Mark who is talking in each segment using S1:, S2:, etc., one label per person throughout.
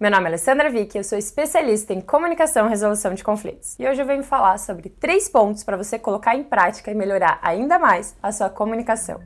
S1: Meu nome é Alessandra Vick, eu sou especialista em comunicação e resolução de conflitos. E hoje eu venho falar sobre três pontos para você colocar em prática e melhorar ainda mais a sua comunicação.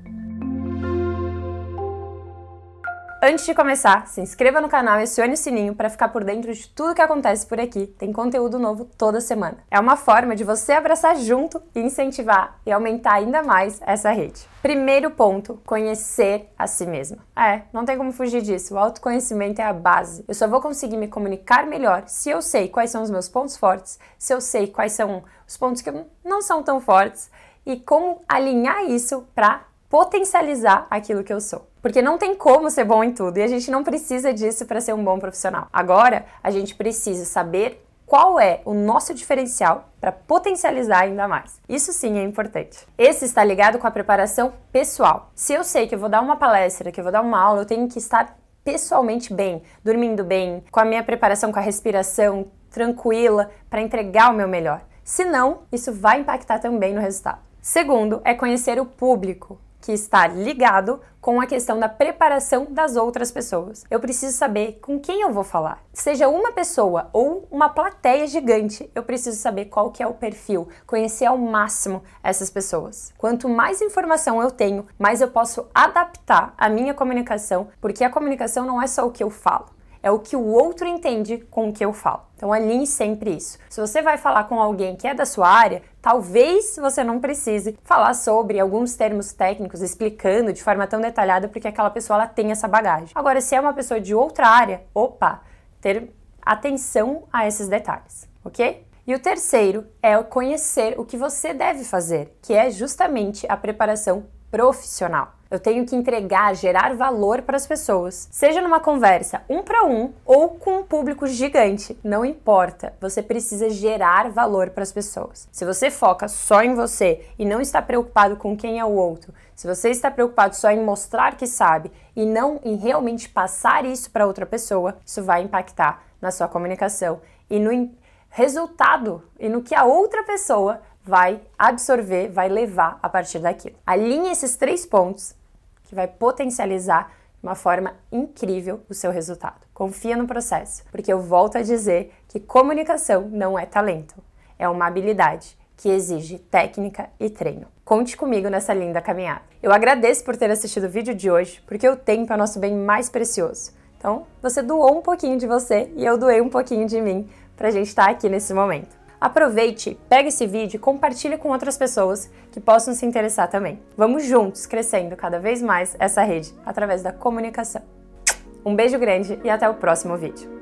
S1: Antes de começar, se inscreva no canal e acione o sininho para ficar por dentro de tudo que acontece por aqui. Tem conteúdo novo toda semana. É uma forma de você abraçar junto e incentivar e aumentar ainda mais essa rede. Primeiro ponto, conhecer a si mesma. É, não tem como fugir disso. O autoconhecimento é a base. Eu só vou conseguir me comunicar melhor se eu sei quais são os meus pontos fortes, se eu sei quais são os pontos que não são tão fortes e como alinhar isso para potencializar aquilo que eu sou. Porque não tem como ser bom em tudo e a gente não precisa disso para ser um bom profissional. Agora, a gente precisa saber qual é o nosso diferencial para potencializar ainda mais. Isso sim é importante. Esse está ligado com a preparação pessoal. Se eu sei que eu vou dar uma palestra, que eu vou dar uma aula, eu tenho que estar pessoalmente bem, dormindo bem, com a minha preparação com a respiração tranquila para entregar o meu melhor. Senão, isso vai impactar também no resultado. Segundo, é conhecer o público que está ligado com a questão da preparação das outras pessoas. Eu preciso saber com quem eu vou falar. Seja uma pessoa ou uma plateia gigante, eu preciso saber qual que é o perfil, conhecer ao máximo essas pessoas. Quanto mais informação eu tenho, mais eu posso adaptar a minha comunicação, porque a comunicação não é só o que eu falo é o que o outro entende com o que eu falo. Então alinhe sempre isso. Se você vai falar com alguém que é da sua área, talvez você não precise falar sobre alguns termos técnicos explicando de forma tão detalhada porque aquela pessoa ela tem essa bagagem. Agora, se é uma pessoa de outra área, opa, ter atenção a esses detalhes, ok? E o terceiro é conhecer o que você deve fazer, que é justamente a preparação profissional. Eu tenho que entregar, gerar valor para as pessoas, seja numa conversa um para um ou com um público gigante, não importa. Você precisa gerar valor para as pessoas. Se você foca só em você e não está preocupado com quem é o outro, se você está preocupado só em mostrar que sabe e não em realmente passar isso para outra pessoa, isso vai impactar na sua comunicação e no resultado e no que a outra pessoa vai absorver, vai levar a partir daquilo. Alinhe esses três pontos que vai potencializar de uma forma incrível o seu resultado. Confia no processo, porque eu volto a dizer que comunicação não é talento, é uma habilidade que exige técnica e treino. Conte comigo nessa linda caminhada. Eu agradeço por ter assistido o vídeo de hoje, porque o tempo é o nosso bem mais precioso. Então, você doou um pouquinho de você e eu doei um pouquinho de mim para a gente estar aqui nesse momento. Aproveite, pega esse vídeo e compartilhe com outras pessoas que possam se interessar também. Vamos juntos crescendo cada vez mais essa rede através da comunicação. Um beijo grande e até o próximo vídeo.